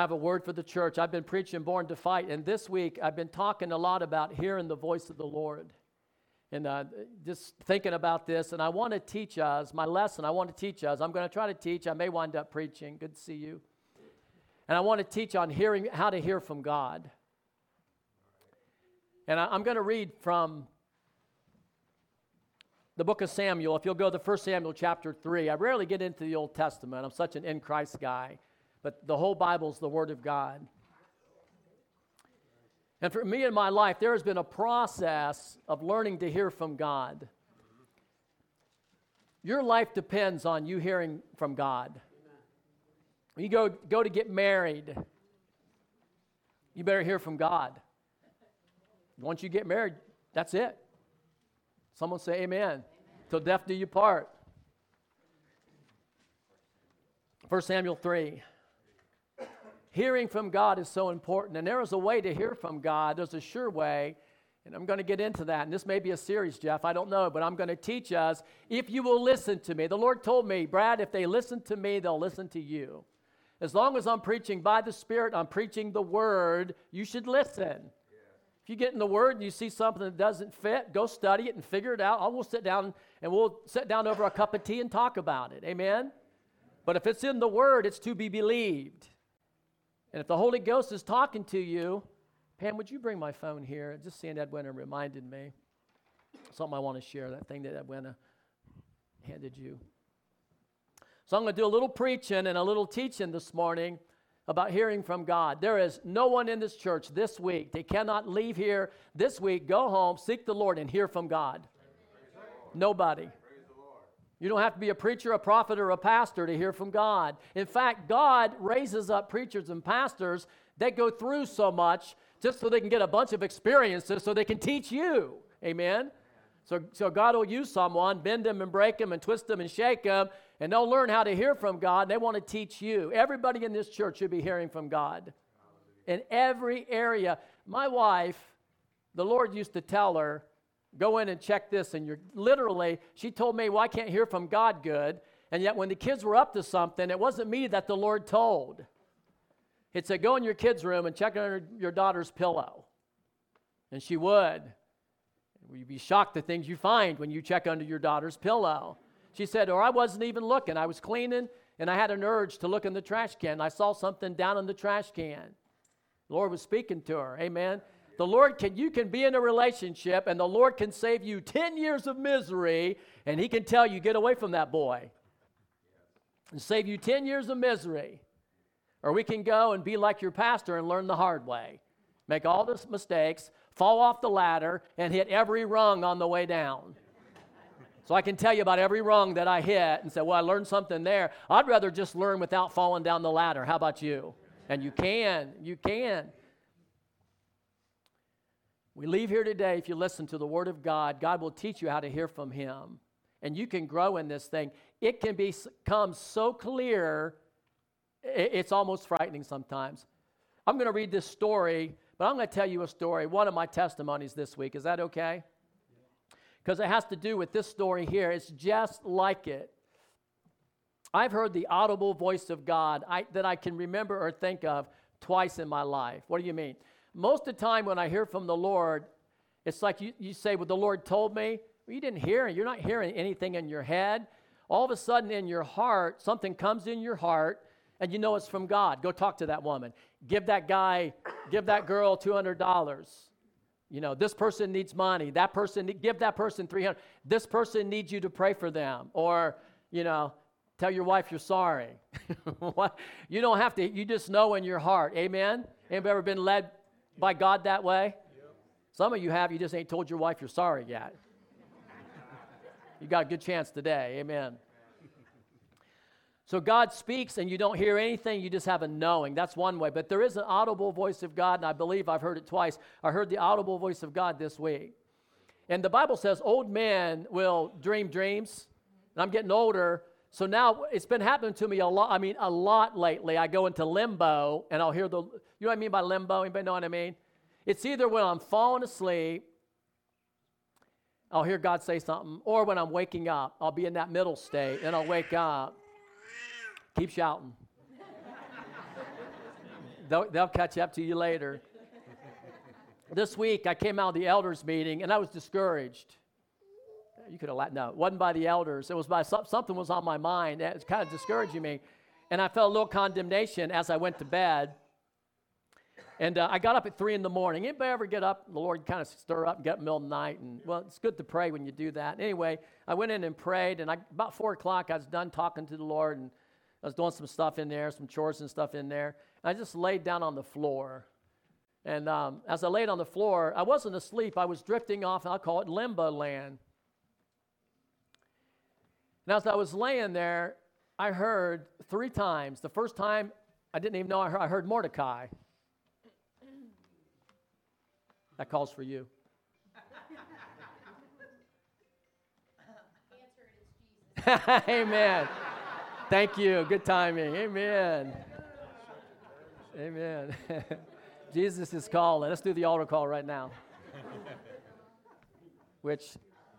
I have a word for the church. I've been preaching Born to Fight, and this week I've been talking a lot about hearing the voice of the Lord. And uh, just thinking about this, and I want to teach us my lesson. I want to teach us. I'm going to try to teach. I may wind up preaching. Good to see you. And I want to teach on hearing how to hear from God. And I, I'm going to read from the book of Samuel. If you'll go to 1 Samuel chapter 3. I rarely get into the Old Testament. I'm such an in Christ guy but the whole Bible is the Word of God. And for me in my life, there has been a process of learning to hear from God. Your life depends on you hearing from God. When you go, go to get married, you better hear from God. Once you get married, that's it. Someone say amen. amen. Till death do you part. 1 Samuel 3. Hearing from God is so important, and there is a way to hear from God. There's a sure way, and I'm going to get into that. And this may be a series, Jeff, I don't know, but I'm going to teach us if you will listen to me. The Lord told me, Brad, if they listen to me, they'll listen to you. As long as I'm preaching by the Spirit, I'm preaching the Word, you should listen. If you get in the Word and you see something that doesn't fit, go study it and figure it out. I will sit down and we'll sit down over a cup of tea and talk about it. Amen? But if it's in the Word, it's to be believed. And if the Holy Ghost is talking to you, Pam, would you bring my phone here? Just seeing Edwina reminded me. Something I want to share, that thing that Edwina handed you. So I'm going to do a little preaching and a little teaching this morning about hearing from God. There is no one in this church this week. They cannot leave here this week, go home, seek the Lord, and hear from God. Nobody. You don't have to be a preacher, a prophet, or a pastor to hear from God. In fact, God raises up preachers and pastors that go through so much just so they can get a bunch of experiences so they can teach you. Amen? So, so God will use someone, bend them and break them and twist them and shake them, and they'll learn how to hear from God. They want to teach you. Everybody in this church should be hearing from God. In every area. My wife, the Lord used to tell her, Go in and check this. And you're literally, she told me, Well, I can't hear from God good. And yet, when the kids were up to something, it wasn't me that the Lord told. It said, Go in your kids' room and check under your daughter's pillow. And she would. You'd be shocked the things you find when you check under your daughter's pillow. She said, Or I wasn't even looking. I was cleaning and I had an urge to look in the trash can. I saw something down in the trash can. The Lord was speaking to her. Amen. The Lord can, you can be in a relationship and the Lord can save you 10 years of misery and He can tell you, get away from that boy and save you 10 years of misery. Or we can go and be like your pastor and learn the hard way. Make all the mistakes, fall off the ladder, and hit every rung on the way down. So I can tell you about every rung that I hit and say, well, I learned something there. I'd rather just learn without falling down the ladder. How about you? And you can, you can. We leave here today, if you listen to the Word of God, God will teach you how to hear from Him. And you can grow in this thing. It can become so clear, it's almost frightening sometimes. I'm going to read this story, but I'm going to tell you a story, one of my testimonies this week. Is that okay? Because it has to do with this story here. It's just like it. I've heard the audible voice of God I, that I can remember or think of twice in my life. What do you mean? Most of the time when I hear from the Lord, it's like you, you say, Well, the Lord told me. Well, you didn't hear it. You're not hearing anything in your head. All of a sudden in your heart, something comes in your heart, and you know it's from God. Go talk to that woman. Give that guy, give that girl $200. You know, this person needs money. That person, give that person 300. This person needs you to pray for them. Or, you know, tell your wife you're sorry. you don't have to, you just know in your heart. Amen? Anybody ever been led by God that way? Some of you have, you just ain't told your wife you're sorry yet. you got a good chance today. Amen. So God speaks and you don't hear anything, you just have a knowing. That's one way. But there is an audible voice of God, and I believe I've heard it twice. I heard the audible voice of God this week. And the Bible says old men will dream dreams. And I'm getting older. So now it's been happening to me a lot. I mean, a lot lately. I go into limbo and I'll hear the, you know what I mean by limbo? Anybody know what I mean? It's either when I'm falling asleep, I'll hear God say something, or when I'm waking up, I'll be in that middle state and I'll wake up. Keep shouting. they'll, they'll catch up to you later. this week, I came out of the elders' meeting and I was discouraged. You could have let, no, it wasn't by the elders. It was by something was on my mind. It was kind of discouraging me. And I felt a little condemnation as I went to bed. And uh, I got up at three in the morning. Anybody ever get up? The Lord kind of stir up get up middle of the night. And well, it's good to pray when you do that. Anyway, I went in and prayed. And I, about four o'clock, I was done talking to the Lord. And I was doing some stuff in there, some chores and stuff in there. And I just laid down on the floor. And um, as I laid on the floor, I wasn't asleep. I was drifting off, I'll call it limbo land. And as I was laying there, I heard three times. The first time, I didn't even know I heard, I heard Mordecai. That calls for you. Amen. Thank you. Good timing. Amen. Amen. Jesus is calling. Let's do the altar call right now. Which,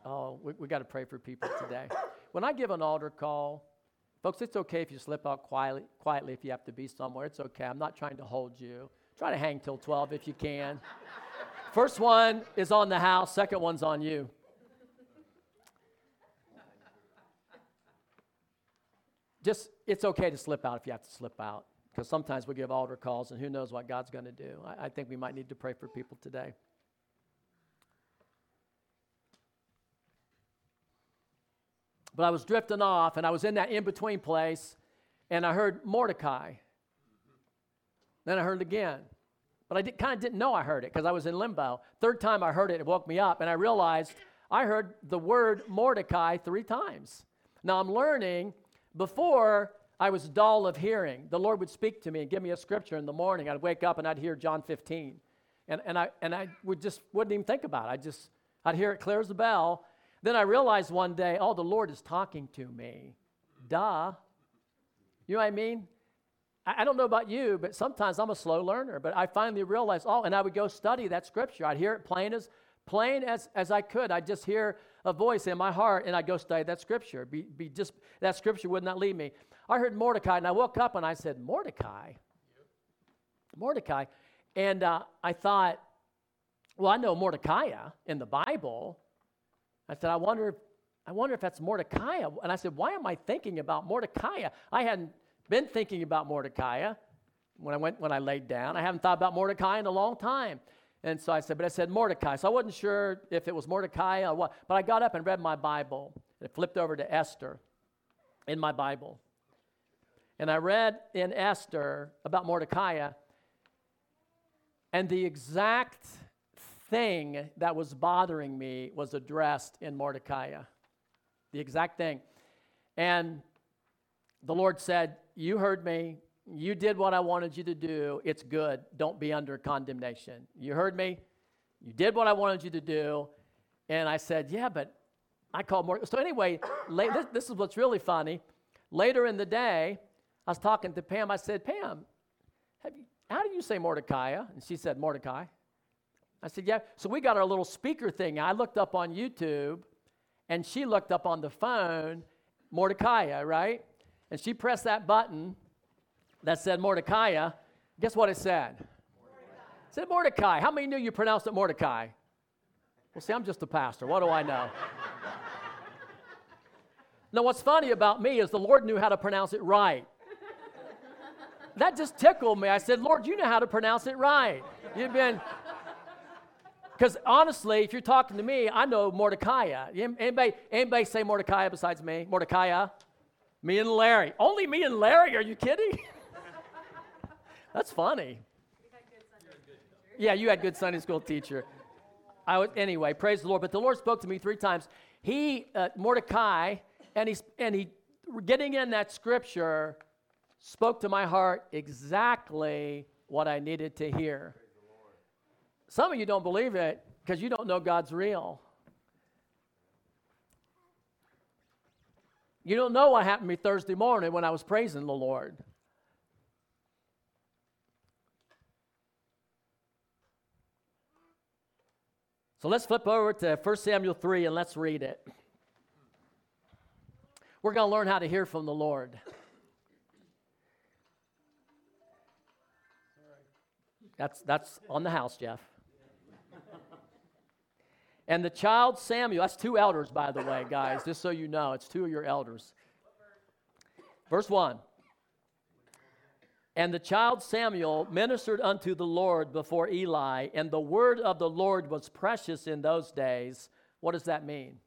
oh, we, we got to pray for people today. When I give an altar call, folks, it's okay if you slip out quietly, quietly if you have to be somewhere. It's okay. I'm not trying to hold you. Try to hang till 12 if you can. First one is on the house, second one's on you. Just, it's okay to slip out if you have to slip out, because sometimes we give altar calls and who knows what God's going to do. I, I think we might need to pray for people today. But I was drifting off and I was in that in between place and I heard Mordecai. Then I heard it again. But I kind of didn't know I heard it because I was in limbo. Third time I heard it, it woke me up, and I realized I heard the word Mordecai three times. Now I'm learning before I was dull of hearing. The Lord would speak to me and give me a scripture in the morning. I'd wake up and I'd hear John 15. And, and, I, and I would just wouldn't even think about it. I just, I'd hear it clear as a bell. Then I realized one day, oh, the Lord is talking to me. Duh. You know what I mean? I don't know about you, but sometimes I'm a slow learner. But I finally realized, oh, and I would go study that scripture. I'd hear it plain as plain as, as I could. I'd just hear a voice in my heart, and I'd go study that scripture. Be, be just that scripture would not leave me. I heard Mordecai, and I woke up and I said, Mordecai, Mordecai, and uh, I thought, well, I know Mordecai in the Bible. I said, I wonder, I wonder if that's Mordecai. And I said, why am I thinking about Mordecai? I hadn't been thinking about Mordecai when I went when I laid down. I haven't thought about Mordecai in a long time. And so I said, but I said Mordecai. So I wasn't sure if it was Mordecai or what. But I got up and read my Bible. And I flipped over to Esther in my Bible. And I read in Esther about Mordecai. And the exact thing that was bothering me was addressed in Mordecai. The exact thing. And the Lord said, You heard me. You did what I wanted you to do. It's good. Don't be under condemnation. You heard me. You did what I wanted you to do. And I said, Yeah, but I called more. So, anyway, late, this, this is what's really funny. Later in the day, I was talking to Pam. I said, Pam, you, how do you say Mordecai? And she said, Mordecai. I said, Yeah. So we got our little speaker thing. I looked up on YouTube, and she looked up on the phone, Mordecai, right? And she pressed that button that said Mordecai. Guess what it said? Mordecai. It said Mordecai. How many knew you pronounced it Mordecai? Well, see, I'm just a pastor. What do I know? now, what's funny about me is the Lord knew how to pronounce it right. That just tickled me. I said, Lord, you know how to pronounce it right. You've been. Because honestly, if you're talking to me, I know Mordecai. Anybody, anybody say Mordecai besides me? Mordecai? Me and Larry. Only me and Larry? Are you kidding? That's funny. Yeah, you had good Sunday school teacher. I was, anyway, praise the Lord. But the Lord spoke to me three times. He, uh, Mordecai, and he, and he, getting in that scripture, spoke to my heart exactly what I needed to hear. Some of you don't believe it because you don't know God's real. You don't know what happened to me Thursday morning when I was praising the Lord. So let's flip over to 1 Samuel 3 and let's read it. We're going to learn how to hear from the Lord. That's, that's on the house, Jeff. And the child Samuel, that's two elders, by the way, guys, just so you know, it's two of your elders. Verse 1 And the child Samuel ministered unto the Lord before Eli, and the word of the Lord was precious in those days. What does that mean?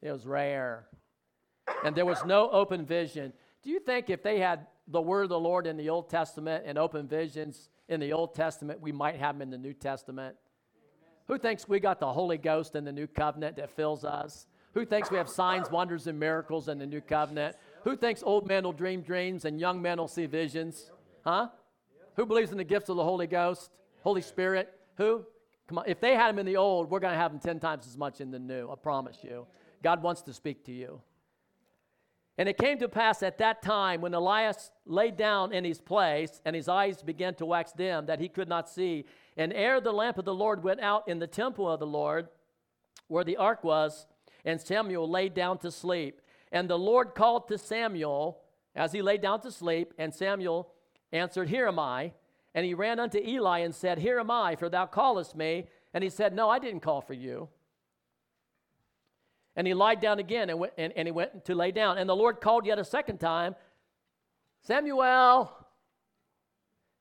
It was rare. And there was no open vision. Do you think if they had the word of the Lord in the Old Testament and open visions in the Old Testament, we might have them in the New Testament? Who thinks we got the Holy Ghost in the New Covenant that fills us? Who thinks we have signs, wonders, and miracles in the New Covenant? Who thinks old men will dream dreams and young men will see visions? Huh? Who believes in the gifts of the Holy Ghost, Holy Spirit? Who? Come on. If they had them in the old, we're going to have them 10 times as much in the new. I promise you. God wants to speak to you. And it came to pass at that time when Elias lay down in his place and his eyes began to wax dim that he could not see. And ere the lamp of the Lord went out in the temple of the Lord, where the ark was, and Samuel lay down to sleep. And the Lord called to Samuel as he lay down to sleep, and Samuel answered, Here am I. And he ran unto Eli and said, Here am I, for thou callest me. And he said, No, I didn't call for you. And he lied down again and, went, and, and he went to lay down. And the Lord called yet a second time, Samuel.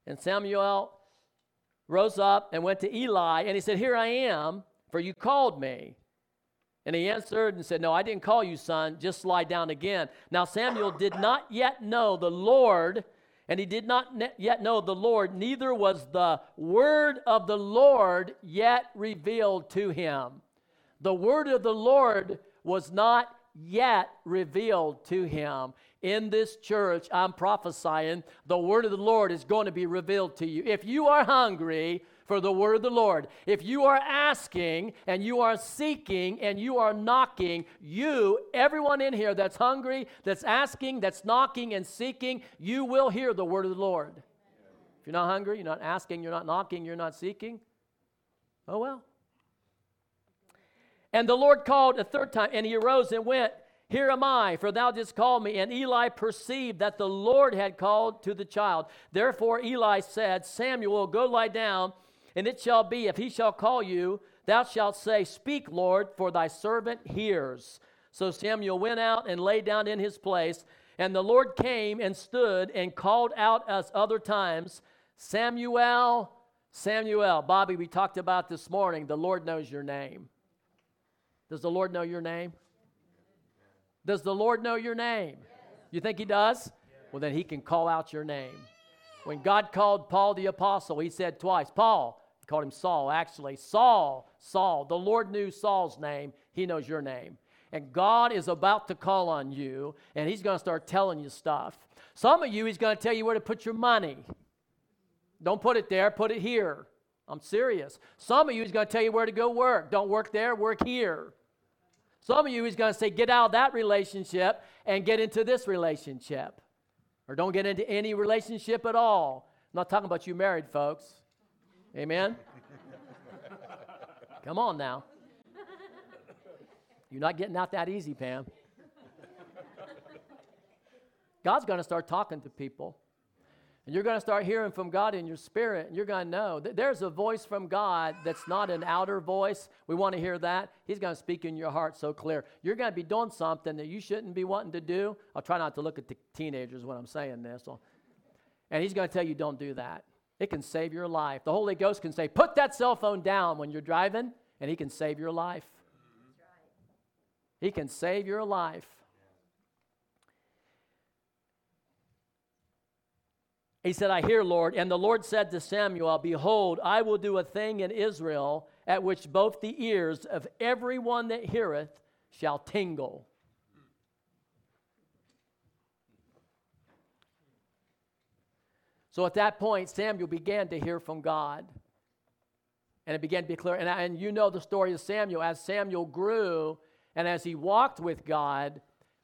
And Samuel rose up and went to Eli, and he said, Here I am, for you called me. And he answered and said, No, I didn't call you, son. Just lie down again. Now Samuel did not yet know the Lord, and he did not yet know the Lord, neither was the word of the Lord yet revealed to him. The word of the Lord was not yet revealed to him. In this church, I'm prophesying the word of the Lord is going to be revealed to you. If you are hungry for the word of the Lord, if you are asking and you are seeking and you are knocking, you, everyone in here that's hungry, that's asking, that's knocking and seeking, you will hear the word of the Lord. If you're not hungry, you're not asking, you're not knocking, you're not seeking, oh well. And the Lord called a third time, and he arose and went, Here am I, for thou didst call me. And Eli perceived that the Lord had called to the child. Therefore Eli said, Samuel, go lie down, and it shall be, if he shall call you, thou shalt say, Speak, Lord, for thy servant hears. So Samuel went out and lay down in his place. And the Lord came and stood and called out as other times, Samuel, Samuel. Bobby, we talked about this morning. The Lord knows your name. Does the Lord know your name? Does the Lord know your name? You think He does? Well, then He can call out your name. When God called Paul the apostle, He said twice, Paul, he called him Saul, actually. Saul, Saul. The Lord knew Saul's name, He knows your name. And God is about to call on you, and He's going to start telling you stuff. Some of you, He's going to tell you where to put your money. Don't put it there, put it here. I'm serious. Some of you, He's going to tell you where to go work. Don't work there, work here. Some of you, he's going to say, get out of that relationship and get into this relationship. Or don't get into any relationship at all. I'm not talking about you married folks. Amen? Come on now. You're not getting out that easy, Pam. God's going to start talking to people. You're going to start hearing from God in your spirit, and you're going to know that there's a voice from God that's not an outer voice. We want to hear that. He's going to speak in your heart so clear. You're going to be doing something that you shouldn't be wanting to do. I'll try not to look at the teenagers when I'm saying this. And He's going to tell you, don't do that. It can save your life. The Holy Ghost can say, put that cell phone down when you're driving, and He can save your life. He can save your life. He said, I hear, Lord. And the Lord said to Samuel, Behold, I will do a thing in Israel at which both the ears of everyone that heareth shall tingle. So at that point, Samuel began to hear from God. And it began to be clear. And, and you know the story of Samuel. As Samuel grew and as he walked with God,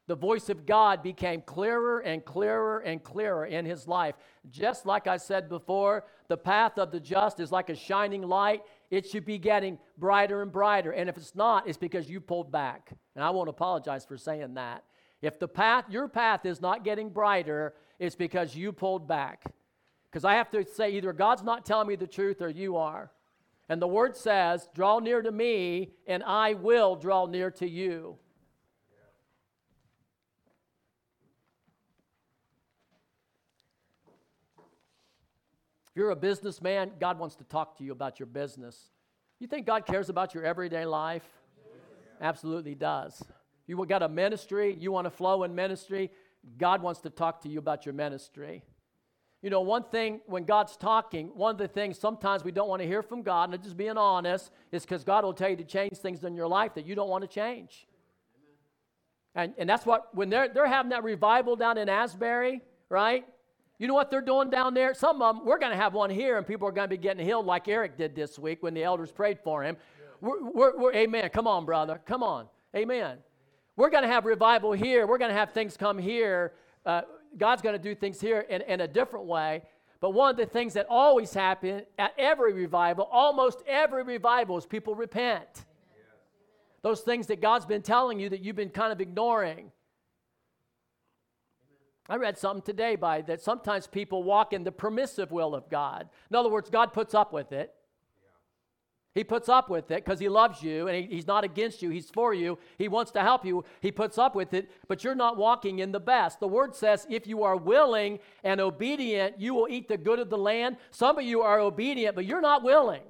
the voice of God became clearer and clearer and clearer in his life. Just like I said before, the path of the just is like a shining light. It should be getting brighter and brighter. And if it's not, it's because you pulled back. And I won't apologize for saying that. If the path, your path is not getting brighter, it's because you pulled back. Because I have to say, either God's not telling me the truth or you are. And the word says, Draw near to me, and I will draw near to you. You're a businessman, God wants to talk to you about your business. You think God cares about your everyday life? Absolutely does. You got a ministry, you want to flow in ministry, God wants to talk to you about your ministry. You know, one thing when God's talking, one of the things sometimes we don't want to hear from God, and just being honest, is because God will tell you to change things in your life that you don't want to change. And, and that's what, when they're, they're having that revival down in Asbury, right? You know what they're doing down there? Some of them, we're going to have one here, and people are going to be getting healed like Eric did this week when the elders prayed for him. Yeah. We're, we're, we're, amen. Come on, brother. Come on. Amen. We're going to have revival here. We're going to have things come here. Uh, God's going to do things here in, in a different way. But one of the things that always happen at every revival, almost every revival, is people repent. Those things that God's been telling you that you've been kind of ignoring. I read something today by that sometimes people walk in the permissive will of God. In other words, God puts up with it. He puts up with it because he loves you and he, he's not against you. He's for you. He wants to help you. He puts up with it, but you're not walking in the best. The word says, if you are willing and obedient, you will eat the good of the land. Some of you are obedient, but you're not willing.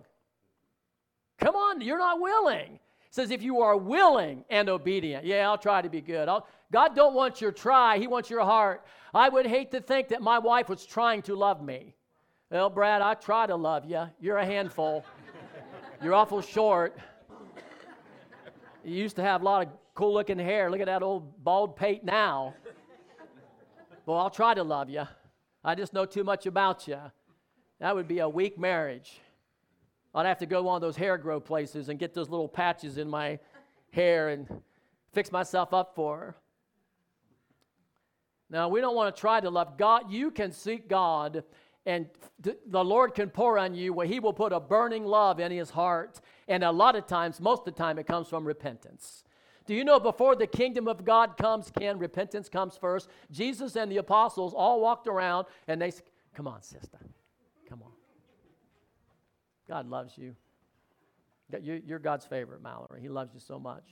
Come on, you're not willing. It says, if you are willing and obedient, yeah, I'll try to be good. I'll, God don't want your try, He wants your heart. I would hate to think that my wife was trying to love me. Well, Brad, I try to love you. You're a handful. You're awful short. You used to have a lot of cool looking hair. Look at that old bald pate now. Well, I'll try to love you. I just know too much about you. That would be a weak marriage. I'd have to go one of those hair grow places and get those little patches in my hair and fix myself up for her. Now, we don't want to try to love God. You can seek God and the Lord can pour on you where He will put a burning love in His heart. And a lot of times, most of the time, it comes from repentance. Do you know before the kingdom of God comes, Ken, repentance comes first? Jesus and the apostles all walked around and they said, Come on, sister. Come on. God loves you. You're God's favorite, Mallory. He loves you so much.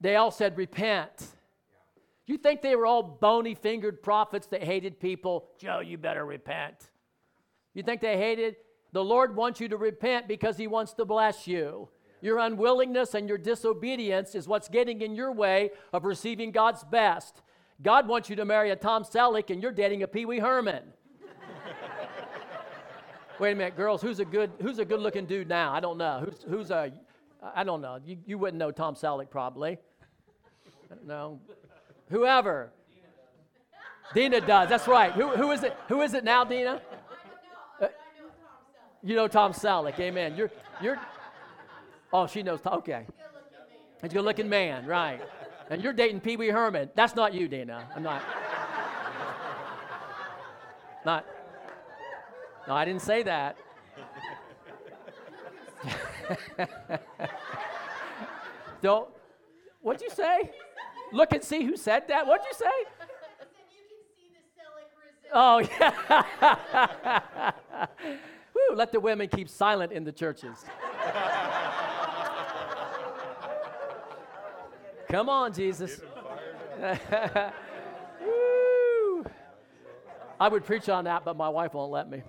They all said, Repent. You think they were all bony fingered prophets that hated people? Joe, you better repent. You think they hated? The Lord wants you to repent because He wants to bless you. Your unwillingness and your disobedience is what's getting in your way of receiving God's best. God wants you to marry a Tom Selleck and you're dating a Pee Wee Herman. Wait a minute, girls, who's a good who's a good looking dude now? I don't know. Who's who's a I don't know. You, you wouldn't know Tom Selleck probably. No. Whoever. Dina does. That's right. Who, who is it? Who is it now, Dina? Uh, you know Tom Selleck. Amen. You're you're. Oh, she knows. Okay. He's a good-looking man, right? And you're dating Pee Wee Herman. That's not you, Dina. I'm not. Not. No, I didn't say that. Don't. What'd you say? Look and see who said that. What'd you say? Oh, yeah. Woo, let the women keep silent in the churches. Come on, Jesus. Woo. I would preach on that, but my wife won't let me.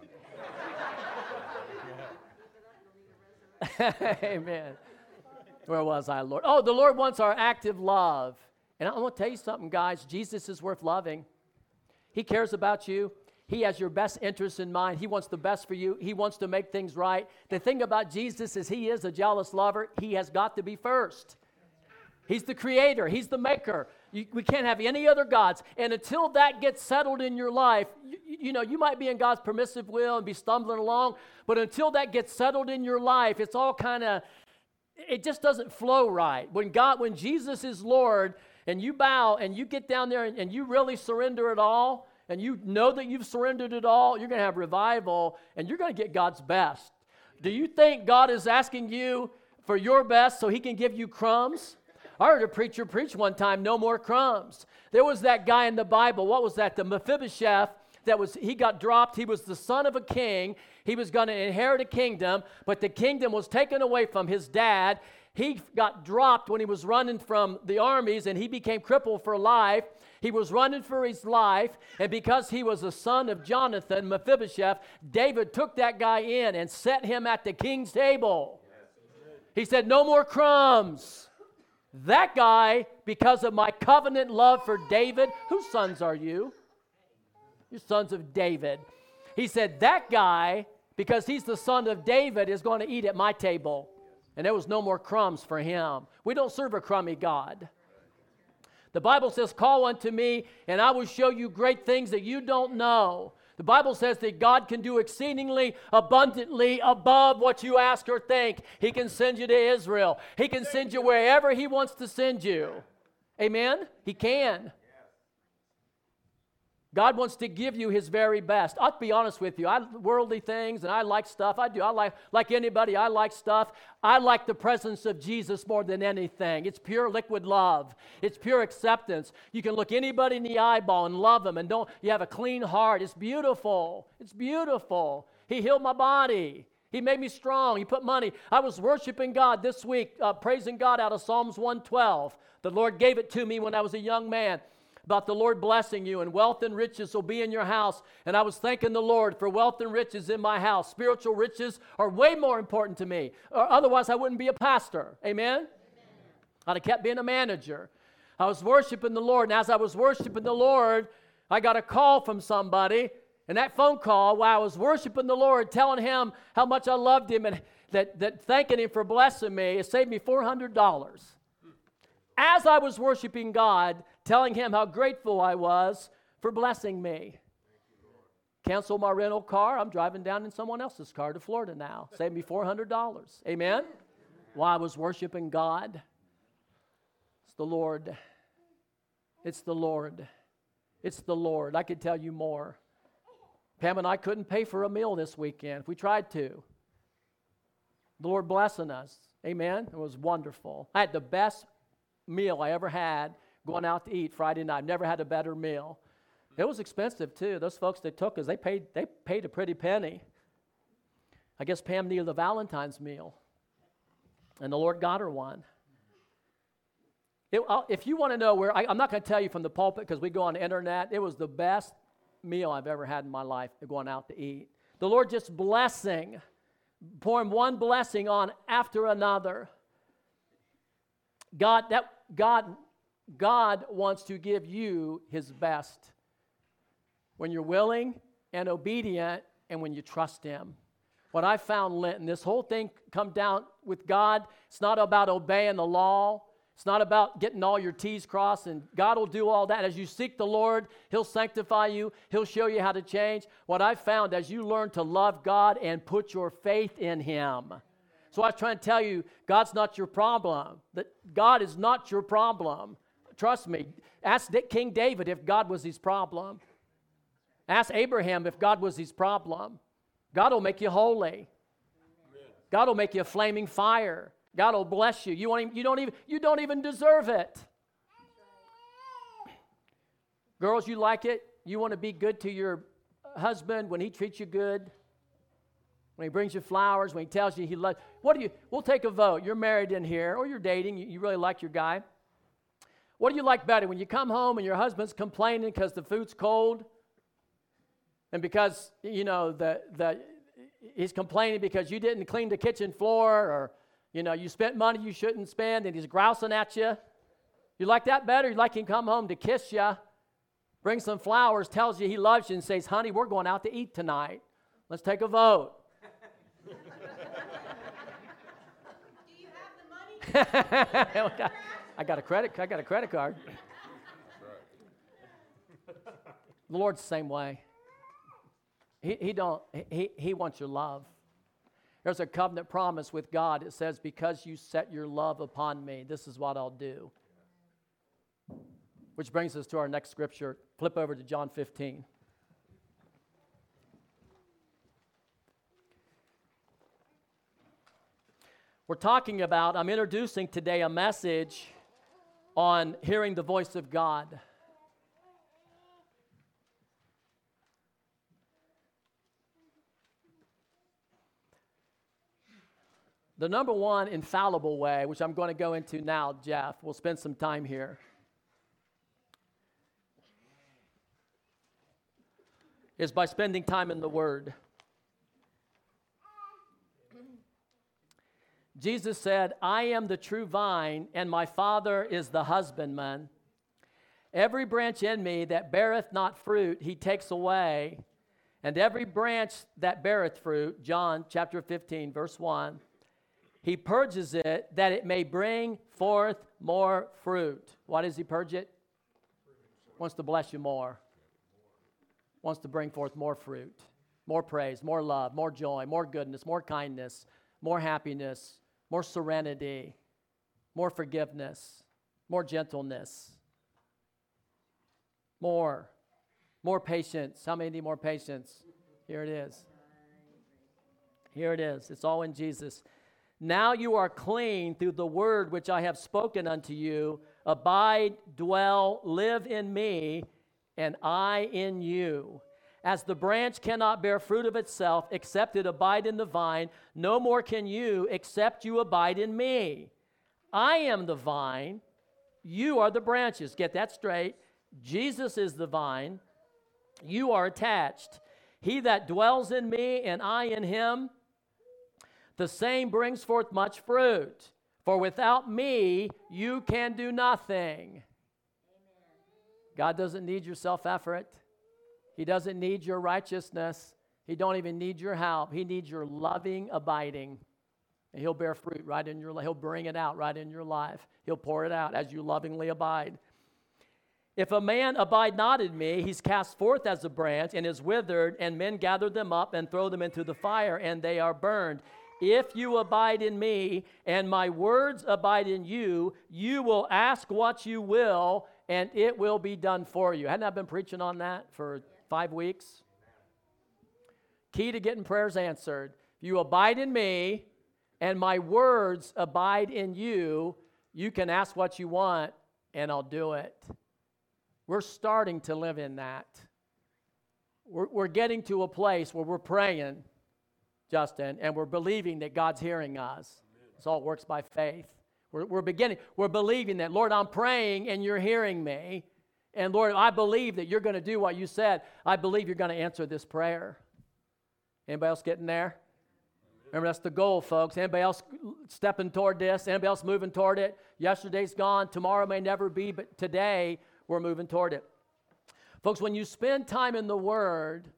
Amen. Where was I, Lord? Oh, the Lord wants our active love. And I want to tell you something, guys. Jesus is worth loving. He cares about you. He has your best interests in mind. He wants the best for you. He wants to make things right. The thing about Jesus is he is a jealous lover. He has got to be first. He's the creator, he's the maker. You, we can't have any other gods. And until that gets settled in your life, you, you know, you might be in God's permissive will and be stumbling along, but until that gets settled in your life, it's all kind of it just doesn't flow right. When God when Jesus is Lord, and you bow and you get down there and, and you really surrender it all, and you know that you've surrendered it all, you're going to have revival and you're going to get God's best. Do you think God is asking you for your best so he can give you crumbs? I heard a preacher preach one time, no more crumbs. There was that guy in the Bible, what was that? The Mephibosheth that was he got dropped. He was the son of a king. He was going to inherit a kingdom, but the kingdom was taken away from his dad. He got dropped when he was running from the armies and he became crippled for life. He was running for his life, and because he was the son of Jonathan, Mephibosheth, David took that guy in and set him at the king's table. He said, No more crumbs. That guy, because of my covenant love for David, whose sons are you? You're sons of David. He said, That guy, because he's the son of David, is going to eat at my table. And there was no more crumbs for him. We don't serve a crummy God. The Bible says, Call unto me, and I will show you great things that you don't know. The Bible says that God can do exceedingly abundantly above what you ask or think. He can send you to Israel, He can send you wherever He wants to send you. Amen? He can. God wants to give you his very best. I'll be honest with you. I worldly things and I like stuff. I do. I like like anybody, I like stuff. I like the presence of Jesus more than anything. It's pure liquid love. It's pure acceptance. You can look anybody in the eyeball and love them and don't you have a clean heart. It's beautiful. It's beautiful. He healed my body. He made me strong. He put money. I was worshiping God this week, uh, praising God out of Psalms 112. The Lord gave it to me when I was a young man about the Lord blessing you, and wealth and riches will be in your house. And I was thanking the Lord for wealth and riches in my house. Spiritual riches are way more important to me. Or otherwise, I wouldn't be a pastor. Amen? Amen? I'd have kept being a manager. I was worshiping the Lord, and as I was worshiping the Lord, I got a call from somebody. And that phone call, while I was worshiping the Lord, telling him how much I loved him and that, that thanking him for blessing me, it saved me $400. As I was worshiping God, telling him how grateful I was for blessing me. Cancel my rental car. I'm driving down in someone else's car to Florida now. Save me $400. Amen? While I was worshiping God. It's the Lord. It's the Lord. It's the Lord. I could tell you more. Pam and I couldn't pay for a meal this weekend if we tried to. The Lord blessing us. Amen. It was wonderful. I had the best meal I ever had going out to eat Friday night. Never had a better meal. It was expensive too. Those folks that took us, they paid, they paid a pretty penny. I guess Pam needed a Valentine's meal, and the Lord got her one. It, if you want to know where, I, am not going to tell you from the pulpit because we go on the internet. It was the best meal I've ever had in my life going out to eat. The Lord just blessing, pouring one blessing on after another. God, that God God wants to give you his best when you're willing and obedient and when you trust him. What I found, Linton, this whole thing come down with God, it's not about obeying the law. It's not about getting all your T's crossed, and God will do all that. As you seek the Lord, He'll sanctify you, He'll show you how to change. What I found as you learn to love God and put your faith in Him. So I was trying to tell you, God's not your problem. That God is not your problem. Trust me. Ask King David if God was his problem. Ask Abraham if God was his problem. God will make you holy. God will make you a flaming fire. God will bless you. You, won't even, you, don't, even, you don't even deserve it. Girls, you like it? You want to be good to your husband when he treats you good? When he brings you flowers, when he tells you he loves What do you, we'll take a vote. You're married in here, or you're dating, you, you really like your guy. What do you like better when you come home and your husband's complaining because the food's cold? And because, you know, the, the, he's complaining because you didn't clean the kitchen floor or, you know, you spent money you shouldn't spend and he's grousing at you? You like that better? You like him come home to kiss you, bring some flowers, tells you he loves you, and says, honey, we're going out to eat tonight. Let's take a vote. Do you have the money? I got a credit. I got a credit card. the Lord's the same way. He, he don't. He, he wants your love. There's a covenant promise with God. It says, "Because you set your love upon me, this is what I'll do." Which brings us to our next scripture. Flip over to John 15. We're talking about, I'm introducing today a message on hearing the voice of God. The number one infallible way, which I'm going to go into now, Jeff, we'll spend some time here, is by spending time in the Word. Jesus said, I am the true vine, and my Father is the husbandman. Every branch in me that beareth not fruit, he takes away. And every branch that beareth fruit, John chapter 15, verse 1, he purges it that it may bring forth more fruit. Why does he purge it? Wants to bless you more. Wants to bring forth more fruit, more praise, more love, more joy, more goodness, more kindness, more happiness, more serenity, more forgiveness, more gentleness, more, more patience. How many need more patience? Here it is. Here it is. It's all in Jesus. Now you are clean through the word which I have spoken unto you. Abide, dwell, live in me, and I in you. As the branch cannot bear fruit of itself except it abide in the vine, no more can you except you abide in me. I am the vine, you are the branches. Get that straight. Jesus is the vine, you are attached. He that dwells in me and I in him, the same brings forth much fruit. For without me, you can do nothing. God doesn't need your self effort. He doesn't need your righteousness. He don't even need your help. He needs your loving abiding. And he'll bear fruit right in your life. He'll bring it out right in your life. He'll pour it out as you lovingly abide. If a man abide not in me, he's cast forth as a branch and is withered, and men gather them up and throw them into the fire, and they are burned. If you abide in me, and my words abide in you, you will ask what you will, and it will be done for you. Hadn't I been preaching on that for five weeks. Key to getting prayers answered. You abide in me and my words abide in you, you can ask what you want and I'll do it. We're starting to live in that. We're, we're getting to a place where we're praying, Justin, and we're believing that God's hearing us. This all works by faith. We're, we're beginning, we're believing that, Lord, I'm praying and you're hearing me. And Lord, I believe that you're going to do what you said. I believe you're going to answer this prayer. Anybody else getting there? Remember, that's the goal, folks. Anybody else stepping toward this? Anybody else moving toward it? Yesterday's gone. Tomorrow may never be, but today we're moving toward it. Folks, when you spend time in the Word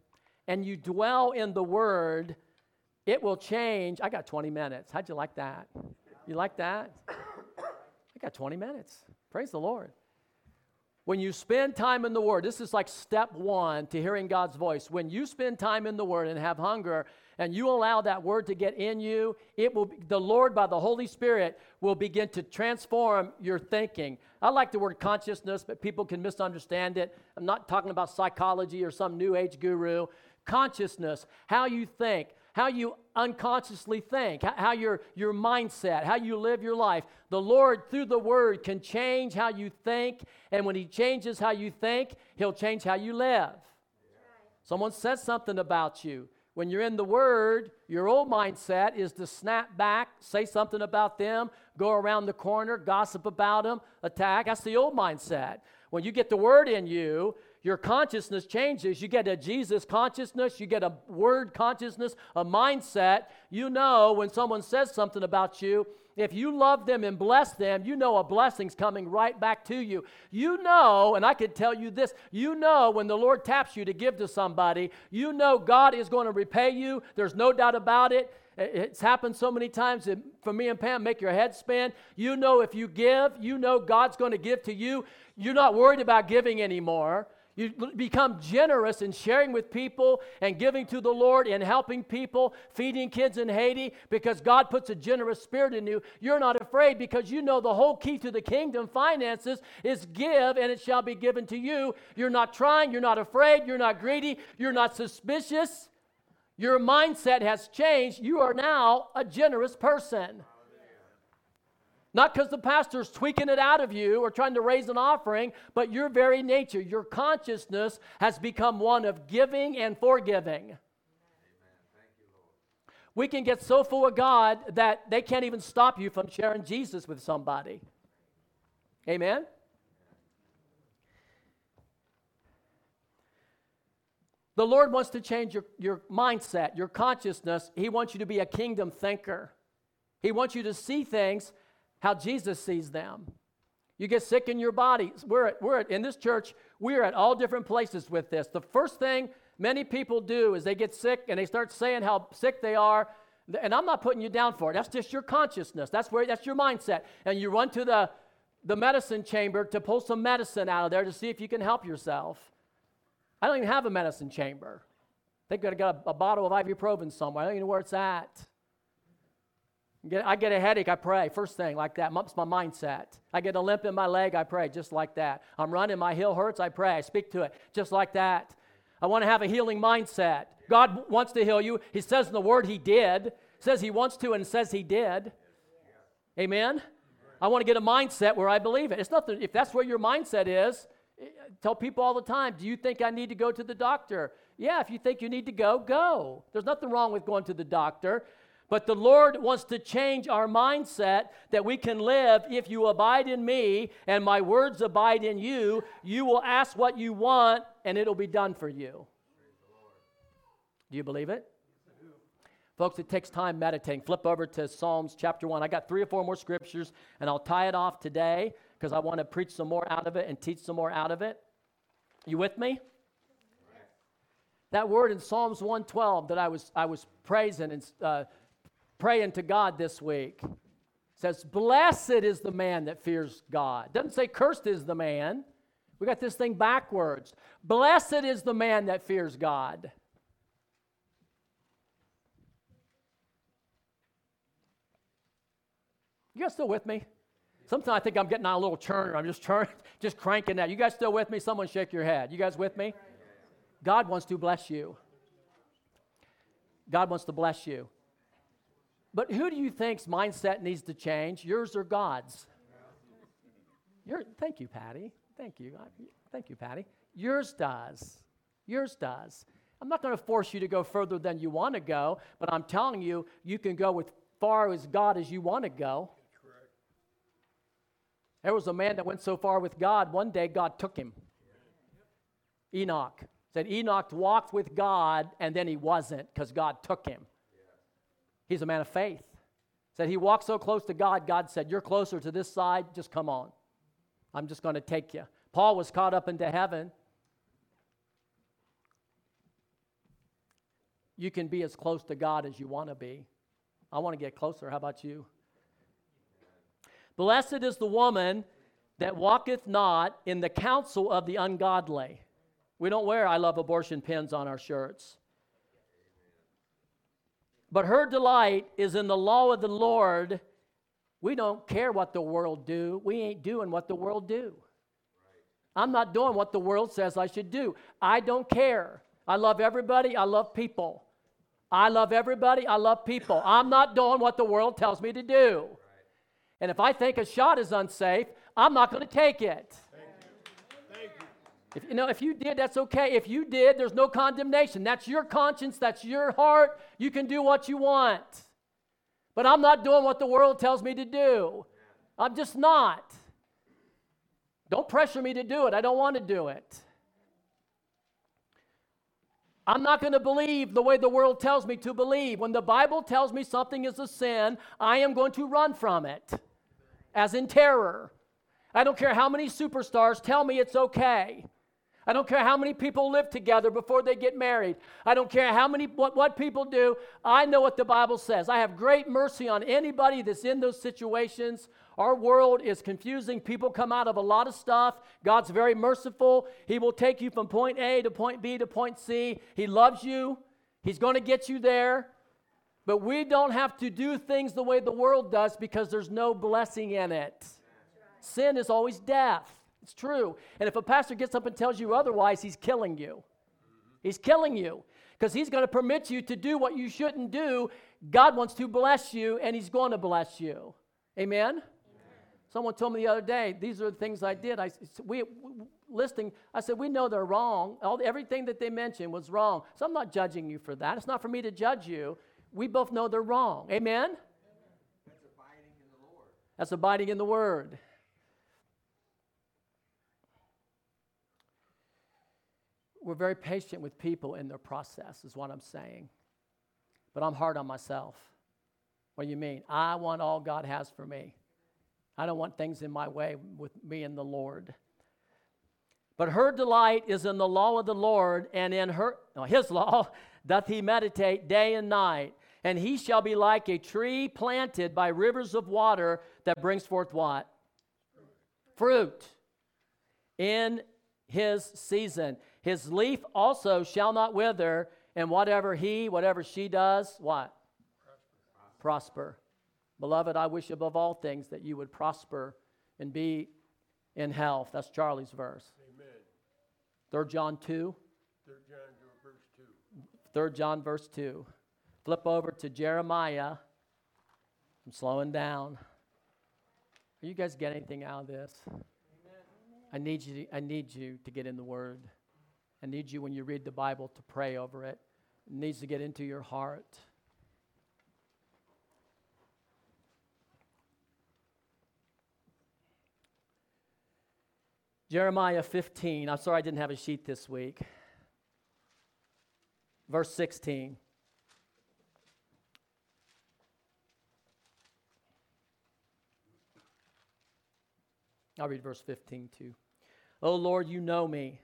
and you dwell in the Word, it will change. I got 20 minutes. How'd you like that? You like that? I got 20 minutes. Praise the Lord. When you spend time in the Word, this is like step one to hearing God's voice. When you spend time in the Word and have hunger, and you allow that Word to get in you, it will. The Lord, by the Holy Spirit, will begin to transform your thinking. I like the word consciousness, but people can misunderstand it. I'm not talking about psychology or some New Age guru. Consciousness, how you think, how you unconsciously think, how your, your mindset, how you live your life. The Lord, through the Word, can change how you think. And when He changes how you think, He'll change how you live. Someone says something about you. When you're in the Word, your old mindset is to snap back, say something about them, go around the corner, gossip about them, attack. That's the old mindset. When you get the Word in you, your consciousness changes. You get a Jesus consciousness, you get a word consciousness, a mindset. You know when someone says something about you, if you love them and bless them, you know a blessing's coming right back to you. You know, and I could tell you this you know when the Lord taps you to give to somebody, you know God is going to repay you. There's no doubt about it. It's happened so many times for me and Pam, make your head spin. You know, if you give, you know God's going to give to you. You're not worried about giving anymore. You become generous in sharing with people and giving to the Lord and helping people, feeding kids in Haiti because God puts a generous spirit in you. You're not afraid because you know the whole key to the kingdom finances is give and it shall be given to you. You're not trying, you're not afraid, you're not greedy, you're not suspicious. Your mindset has changed. You are now a generous person. Not because the pastor's tweaking it out of you or trying to raise an offering, but your very nature, your consciousness has become one of giving and forgiving. Amen. Thank you, Lord. we can get so full of God that they can't even stop you from sharing Jesus with somebody. Amen? The Lord wants to change your, your mindset, your consciousness. He wants you to be a kingdom thinker. He wants you to see things how Jesus sees them. You get sick in your body. We're, at, we're at, in this church, we're at all different places with this. The first thing many people do is they get sick and they start saying how sick they are. And I'm not putting you down for it. That's just your consciousness. That's where that's your mindset. And you run to the, the medicine chamber to pull some medicine out of there to see if you can help yourself. I don't even have a medicine chamber. I think I got a, a bottle of ibuprofen somewhere. I don't even know where it's at. I get a headache, I pray. First thing, like that. It's my mindset. I get a limp in my leg, I pray, just like that. I'm running, my heel hurts, I pray. I speak to it, just like that. I want to have a healing mindset. God wants to heal you. He says in the Word He did. Says He wants to and says He did. Amen? I want to get a mindset where I believe it. It's nothing, if that's where your mindset is, eh, tell people all the time, do you think I need to go to the doctor? Yeah, if you think you need to go, go. There's nothing wrong with going to the doctor. But the Lord wants to change our mindset that we can live. If you abide in me and my words abide in you, you will ask what you want and it'll be done for you. Do you believe it? Folks, it takes time meditating. Flip over to Psalms chapter 1. I got three or four more scriptures, and I'll tie it off today because I want to preach some more out of it and teach some more out of it. You with me? That word in Psalms 112 that I was, I was praising and uh, praying to God this week says, Blessed is the man that fears God. Doesn't say cursed is the man. We got this thing backwards. Blessed is the man that fears God. You guys still with me? Sometimes I think I'm getting on a little churner. I'm just churning, just cranking that. You guys still with me? Someone shake your head. You guys with me? God wants to bless you. God wants to bless you. But who do you think's mindset needs to change? Yours or God's? Your, thank you, Patty. Thank you. Thank you, Patty. Yours does. Yours does. I'm not going to force you to go further than you want to go, but I'm telling you, you can go as far as God as you want to go. There was a man that went so far with God, one day God took him. Enoch. Said Enoch walked with God and then he wasn't because God took him. He's a man of faith. Said he walked so close to God, God said, You're closer to this side, just come on. I'm just going to take you. Paul was caught up into heaven. You can be as close to God as you want to be. I want to get closer. How about you? Blessed is the woman that walketh not in the counsel of the ungodly. We don't wear I love abortion pins on our shirts. But her delight is in the law of the Lord. We don't care what the world do. We ain't doing what the world do. I'm not doing what the world says I should do. I don't care. I love everybody. I love people. I love everybody. I love people. I'm not doing what the world tells me to do. And if I think a shot is unsafe, I'm not going to take it. If, you know, if you did, that's okay. If you did, there's no condemnation. That's your conscience, that's your heart. You can do what you want. But I'm not doing what the world tells me to do. I'm just not. Don't pressure me to do it. I don't want to do it. I'm not going to believe the way the world tells me to believe. When the Bible tells me something is a sin, I am going to run from it, as in terror. I don't care how many superstars tell me it's okay. I don't care how many people live together before they get married. I don't care how many what, what people do. I know what the Bible says. I have great mercy on anybody that's in those situations. Our world is confusing. People come out of a lot of stuff. God's very merciful. He will take you from point A to point B to point C. He loves you. He's going to get you there. But we don't have to do things the way the world does because there's no blessing in it. Sin is always death. It's true. And if a pastor gets up and tells you otherwise, he's killing you. He's killing you because he's going to permit you to do what you shouldn't do. God wants to bless you, and he's going to bless you. Amen? Amen. Someone told me the other day, these are the things I did. I we, we listing. I said we know they're wrong. All everything that they mentioned was wrong. So I'm not judging you for that. It's not for me to judge you. we both know they're wrong. Amen? That's abiding in the Lord. That's abiding in the Word. We're very patient with people in their process, is what I'm saying. But I'm hard on myself. What do you mean? I want all God has for me. I don't want things in my way with me and the Lord. But her delight is in the law of the Lord, and in her no, his law doth he meditate day and night. And he shall be like a tree planted by rivers of water that brings forth what? Fruit in his season. His leaf also shall not wither, and whatever he, whatever she does, what? Prosper. prosper. Beloved, I wish above all things that you would prosper and be in health. That's Charlie's verse. Amen. 3 John 2. 3 John verse 2. 3 John verse 2. Flip over to Jeremiah. I'm slowing down. Are you guys getting anything out of this? I need you to, I need you to get in the word. I need you when you read the Bible to pray over it. It needs to get into your heart. Jeremiah 15. I'm sorry I didn't have a sheet this week. Verse 16. I'll read verse 15 too. Oh Lord, you know me.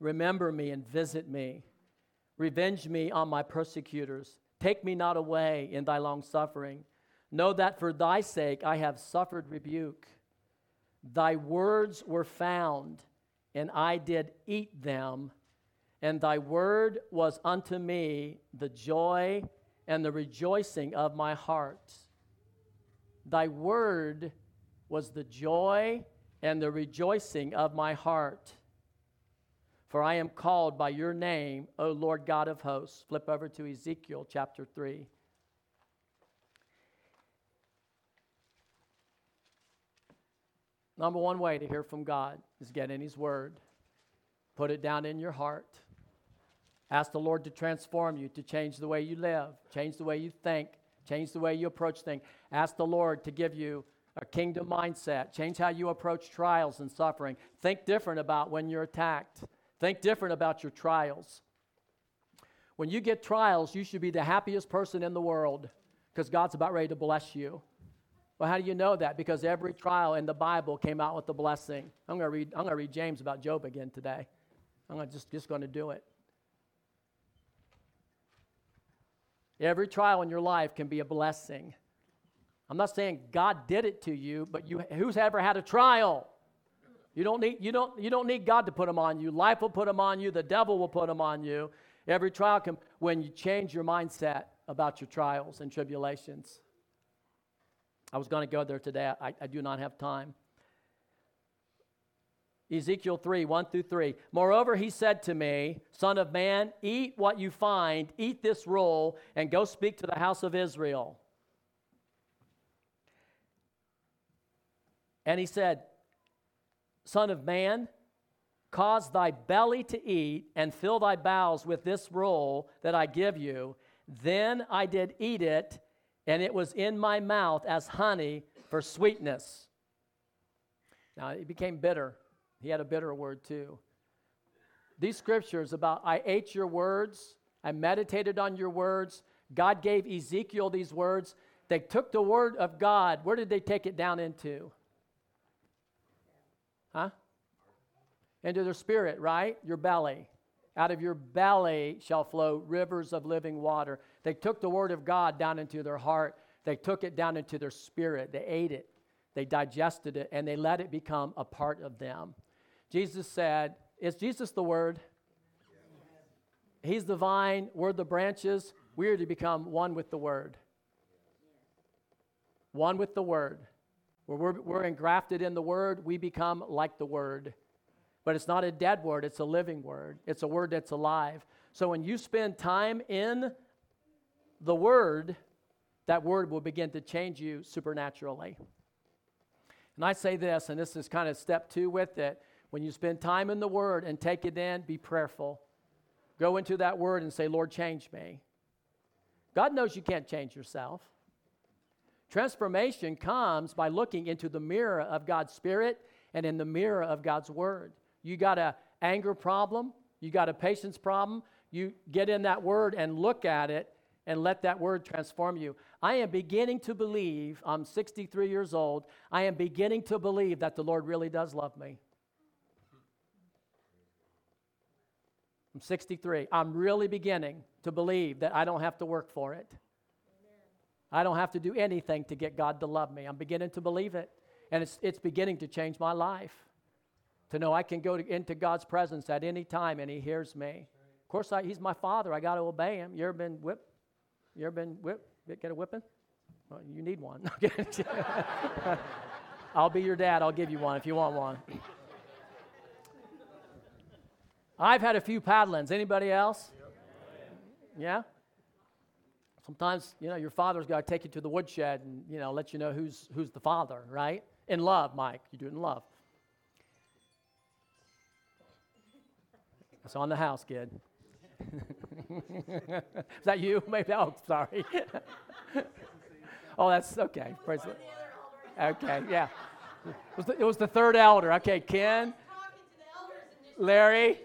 Remember me and visit me. Revenge me on my persecutors. Take me not away in thy long suffering. Know that for thy sake I have suffered rebuke. Thy words were found, and I did eat them. And thy word was unto me the joy and the rejoicing of my heart. Thy word was the joy and the rejoicing of my heart. For I am called by your name, O Lord God of hosts. Flip over to Ezekiel chapter 3. Number one way to hear from God is get in His Word. Put it down in your heart. Ask the Lord to transform you, to change the way you live, change the way you think, change the way you approach things. Ask the Lord to give you a kingdom mindset, change how you approach trials and suffering. Think different about when you're attacked, think different about your trials. When you get trials, you should be the happiest person in the world because God's about ready to bless you. Well, how do you know that? Because every trial in the Bible came out with a blessing. I'm going to read, I'm going to read James about Job again today. I'm gonna just, just going to do it. Every trial in your life can be a blessing. I'm not saying God did it to you, but you, who's ever had a trial? You don't, need, you, don't, you don't need God to put them on you. Life will put them on you. The devil will put them on you. Every trial can, when you change your mindset about your trials and tribulations. I was going to go there today. I, I do not have time. Ezekiel 3, 1 through 3. Moreover, he said to me, Son of man, eat what you find, eat this roll, and go speak to the house of Israel. And he said, Son of man, cause thy belly to eat, and fill thy bowels with this roll that I give you. Then I did eat it, and it was in my mouth as honey for sweetness. Now it became bitter. He had a bitter word too. These scriptures about I ate your words, I meditated on your words. God gave Ezekiel these words. They took the word of God. Where did they take it down into? Huh? Into their spirit, right? Your belly. Out of your belly shall flow rivers of living water. They took the word of God down into their heart. They took it down into their spirit. They ate it. They digested it and they let it become a part of them. Jesus said, Is Jesus the Word? He's the vine, we're the branches. We are to become one with the Word. One with the Word. Where we're, we're engrafted in the Word, we become like the Word. But it's not a dead word, it's a living word. It's a word that's alive. So when you spend time in the Word, that word will begin to change you supernaturally. And I say this, and this is kind of step two with it. When you spend time in the Word and take it in, be prayerful. Go into that Word and say, Lord, change me. God knows you can't change yourself. Transformation comes by looking into the mirror of God's Spirit and in the mirror of God's Word. You got a anger problem, you got a patience problem, you get in that word and look at it and let that word transform you. I am beginning to believe, I'm 63 years old, I am beginning to believe that the Lord really does love me. I'm 63. I'm really beginning to believe that I don't have to work for it. I don't have to do anything to get God to love me. I'm beginning to believe it. And it's, it's beginning to change my life. To know I can go to, into God's presence at any time and He hears me. Of course, I, He's my Father. I got to obey Him. You ever been whipped? You ever been whipped? Get a whipping? Well, you need one. I'll be your dad. I'll give you one if you want one. I've had a few paddlings. Anybody else? Yeah? Sometimes, you know, your father's got to take you to the woodshed and, you know, let you know who's, who's the father, right? In love, Mike. You do it in love. It's on the house, kid. Is that you? Maybe. Oh, sorry. oh, that's okay. Praise the Okay, yeah. It was, the, it was the third elder. Okay, Ken, Larry,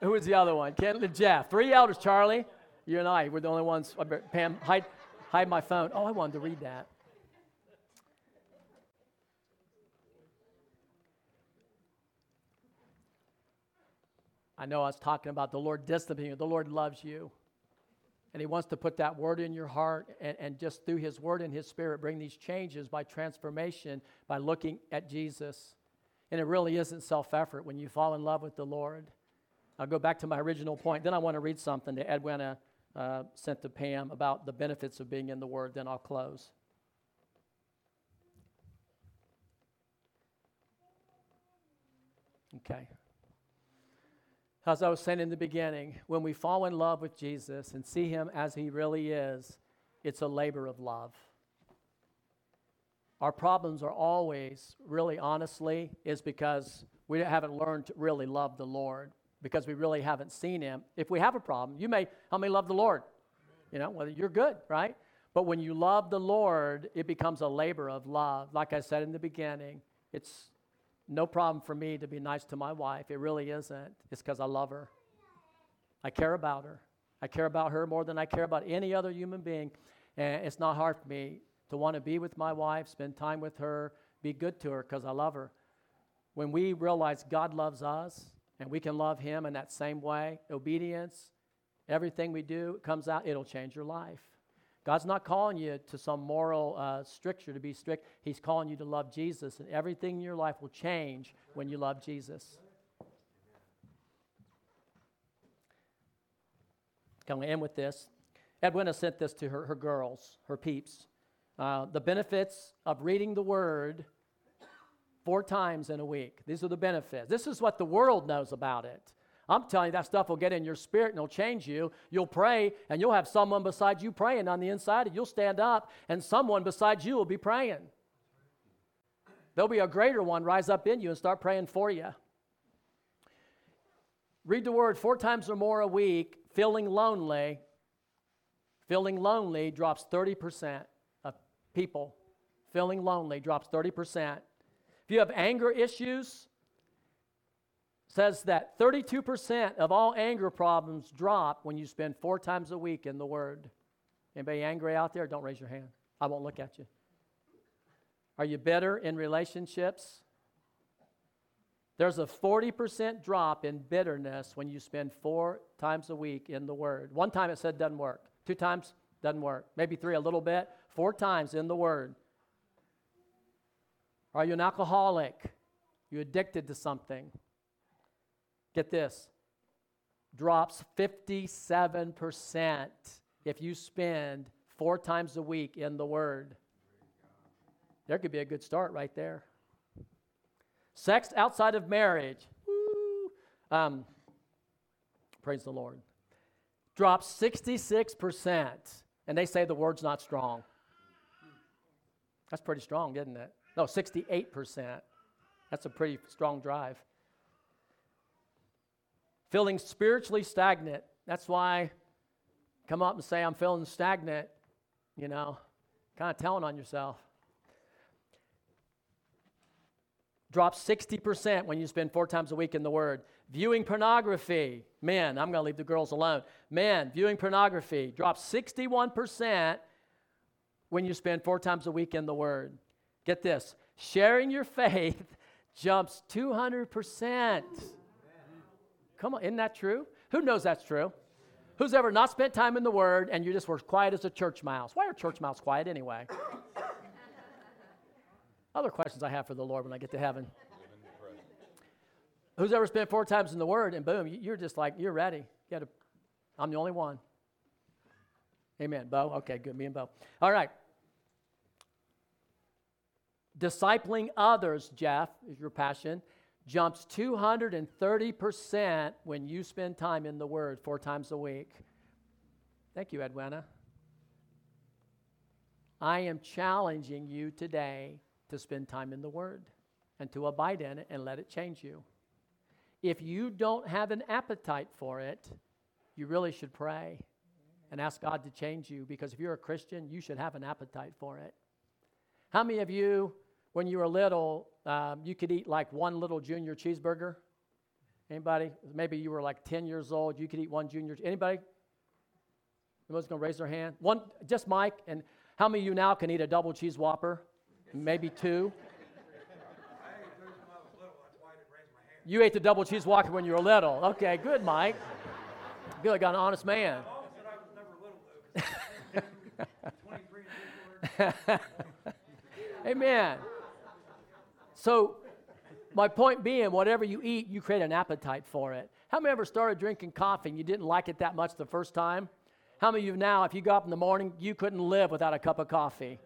who was the other one? Ken and Jeff. Three elders, Charlie. You and I were the only ones. Pam, hide, hide my phone. Oh, I wanted to read that. I know I was talking about the Lord disciplining you. The Lord loves you. And He wants to put that word in your heart and, and just through His word and His spirit bring these changes by transformation, by looking at Jesus. And it really isn't self effort when you fall in love with the Lord. I'll go back to my original point. Then I want to read something to Edwina uh, sent to Pam about the benefits of being in the Word. Then I'll close. Okay. As I was saying in the beginning, when we fall in love with Jesus and see Him as He really is, it's a labor of love. Our problems are always, really honestly, is because we haven't learned to really love the Lord because we really haven't seen him. If we have a problem, you may help me love the Lord. You know, whether you're good, right? But when you love the Lord, it becomes a labor of love. Like I said in the beginning, it's no problem for me to be nice to my wife. It really isn't. It's because I love her. I care about her. I care about her more than I care about any other human being. And it's not hard for me to want to be with my wife, spend time with her, be good to her because I love her. When we realize God loves us, and we can love Him in that same way. Obedience, everything we do comes out, it'll change your life. God's not calling you to some moral uh, stricture to be strict. He's calling you to love Jesus, and everything in your life will change when you love Jesus. Going to end with this. Edwina sent this to her, her girls, her peeps. Uh, the benefits of reading the Word four times in a week. These are the benefits. This is what the world knows about it. I'm telling you, that stuff will get in your spirit and it'll change you. You'll pray, and you'll have someone beside you praying on the inside, and you'll stand up, and someone beside you will be praying. There'll be a greater one rise up in you and start praying for you. Read the word four times or more a week, feeling lonely. Feeling lonely drops 30% of people. Feeling lonely drops 30%. If you have anger issues, says that 32% of all anger problems drop when you spend four times a week in the Word. Anybody angry out there? Don't raise your hand. I won't look at you. Are you bitter in relationships? There's a 40% drop in bitterness when you spend four times a week in the Word. One time it said doesn't work. Two times doesn't work. Maybe three a little bit. Four times in the Word. Are you an alcoholic? You addicted to something? Get this drops 57% if you spend four times a week in the Word. There could be a good start right there. Sex outside of marriage, um, praise the Lord, drops 66%. And they say the word's not strong. That's pretty strong, isn't it? No, 68%. That's a pretty strong drive. Feeling spiritually stagnant. That's why come up and say, I'm feeling stagnant, you know, kind of telling on yourself. Drop 60% when you spend four times a week in the Word. Viewing pornography, men, I'm going to leave the girls alone. Men, viewing pornography, drop 61% when you spend four times a week in the Word. Get this sharing your faith jumps 200%. Come on, isn't that true? Who knows that's true? Who's ever not spent time in the Word and you just were quiet as a church mouse? Why are church mouse quiet anyway? Other questions I have for the Lord when I get to heaven. Who's ever spent four times in the Word and boom, you're just like, you're ready. You to, I'm the only one. Amen. Bo? Okay, good. Me and Bo. All right. Discipling others, Jeff, is your passion, jumps 230% when you spend time in the Word four times a week. Thank you, Edwina. I am challenging you today to spend time in the Word and to abide in it and let it change you. If you don't have an appetite for it, you really should pray and ask God to change you because if you're a Christian, you should have an appetite for it. How many of you, when you were little, um, you could eat like one little junior cheeseburger? Anybody? Maybe you were like 10 years old, you could eat one junior. Anybody? Anyone's going to raise their hand? One, just Mike. And how many of you now can eat a double cheese whopper? Maybe two? You ate the double cheese whopper when you were little. Okay, good, Mike. Good, I got an honest man. Amen. So, my point being, whatever you eat, you create an appetite for it. How many ever started drinking coffee and you didn't like it that much the first time? How many of you now, if you got up in the morning, you couldn't live without a cup of coffee?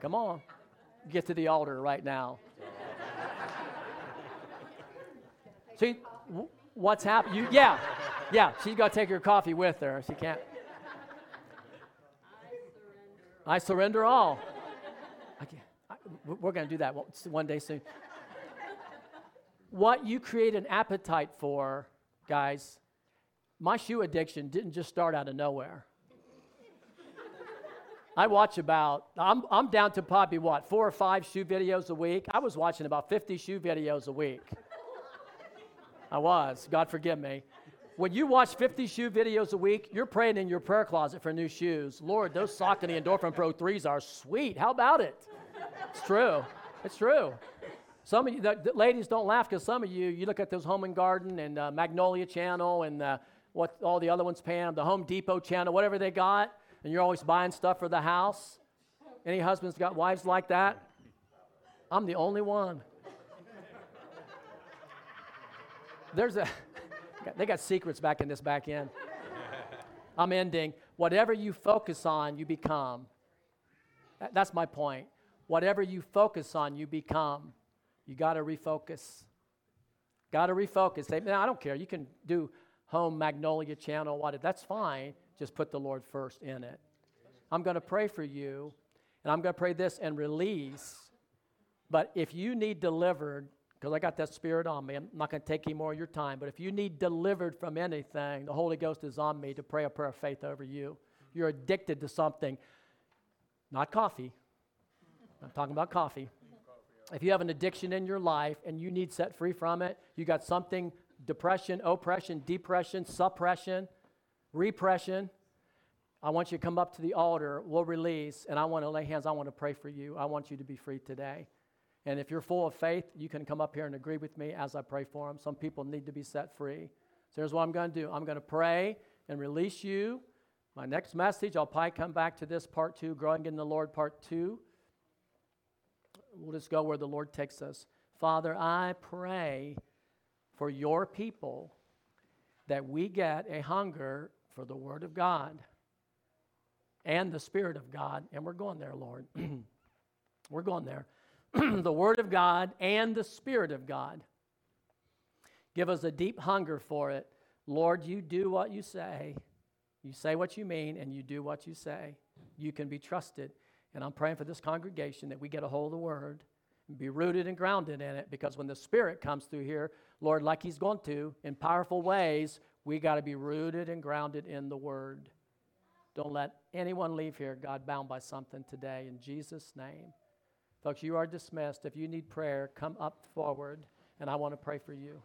Come on, get to the altar right now. See, what's happened? You, yeah, yeah, she's got to take her coffee with her. She can't. I surrender all. I I, we're going to do that one day soon. What you create an appetite for, guys, my shoe addiction didn't just start out of nowhere. I watch about, I'm, I'm down to probably what, four or five shoe videos a week? I was watching about 50 shoe videos a week. I was, God forgive me. When you watch 50 shoe videos a week, you're praying in your prayer closet for new shoes. Lord, those Saucony Endorphin Pro 3s are sweet. How about it? It's true. It's true. Some of you, the, the ladies don't laugh because some of you, you look at those Home and Garden and uh, Magnolia Channel and uh, what all the other ones Pam, the Home Depot Channel, whatever they got, and you're always buying stuff for the house. Any husbands got wives like that? I'm the only one. There's a they got secrets back in this back end. I'm ending. Whatever you focus on, you become. That's my point. Whatever you focus on, you become. You got to refocus. Got to refocus. Say, I don't care. You can do home magnolia channel, what? That's fine. Just put the Lord first in it. I'm going to pray for you, and I'm going to pray this and release. But if you need delivered, because I got that spirit on me. I'm not going to take any more of your time. But if you need delivered from anything, the Holy Ghost is on me to pray a prayer of faith over you. You're addicted to something, not coffee. I'm talking about coffee. If you have an addiction in your life and you need set free from it, you got something depression, oppression, depression, suppression, repression. I want you to come up to the altar. We'll release, and I want to lay hands. I want to pray for you. I want you to be free today. And if you're full of faith, you can come up here and agree with me as I pray for them. Some people need to be set free. So here's what I'm going to do I'm going to pray and release you. My next message, I'll probably come back to this part two, growing in the Lord, part two. We'll just go where the Lord takes us. Father, I pray for your people that we get a hunger for the Word of God and the Spirit of God. And we're going there, Lord. we're going there. the Word of God and the Spirit of God. Give us a deep hunger for it. Lord, you do what you say. You say what you mean, and you do what you say. You can be trusted. And I'm praying for this congregation that we get a hold of the Word and be rooted and grounded in it because when the Spirit comes through here, Lord, like He's going to, in powerful ways, we got to be rooted and grounded in the Word. Don't let anyone leave here, God, bound by something today. In Jesus' name. Folks, you are dismissed. If you need prayer, come up forward, and I want to pray for you.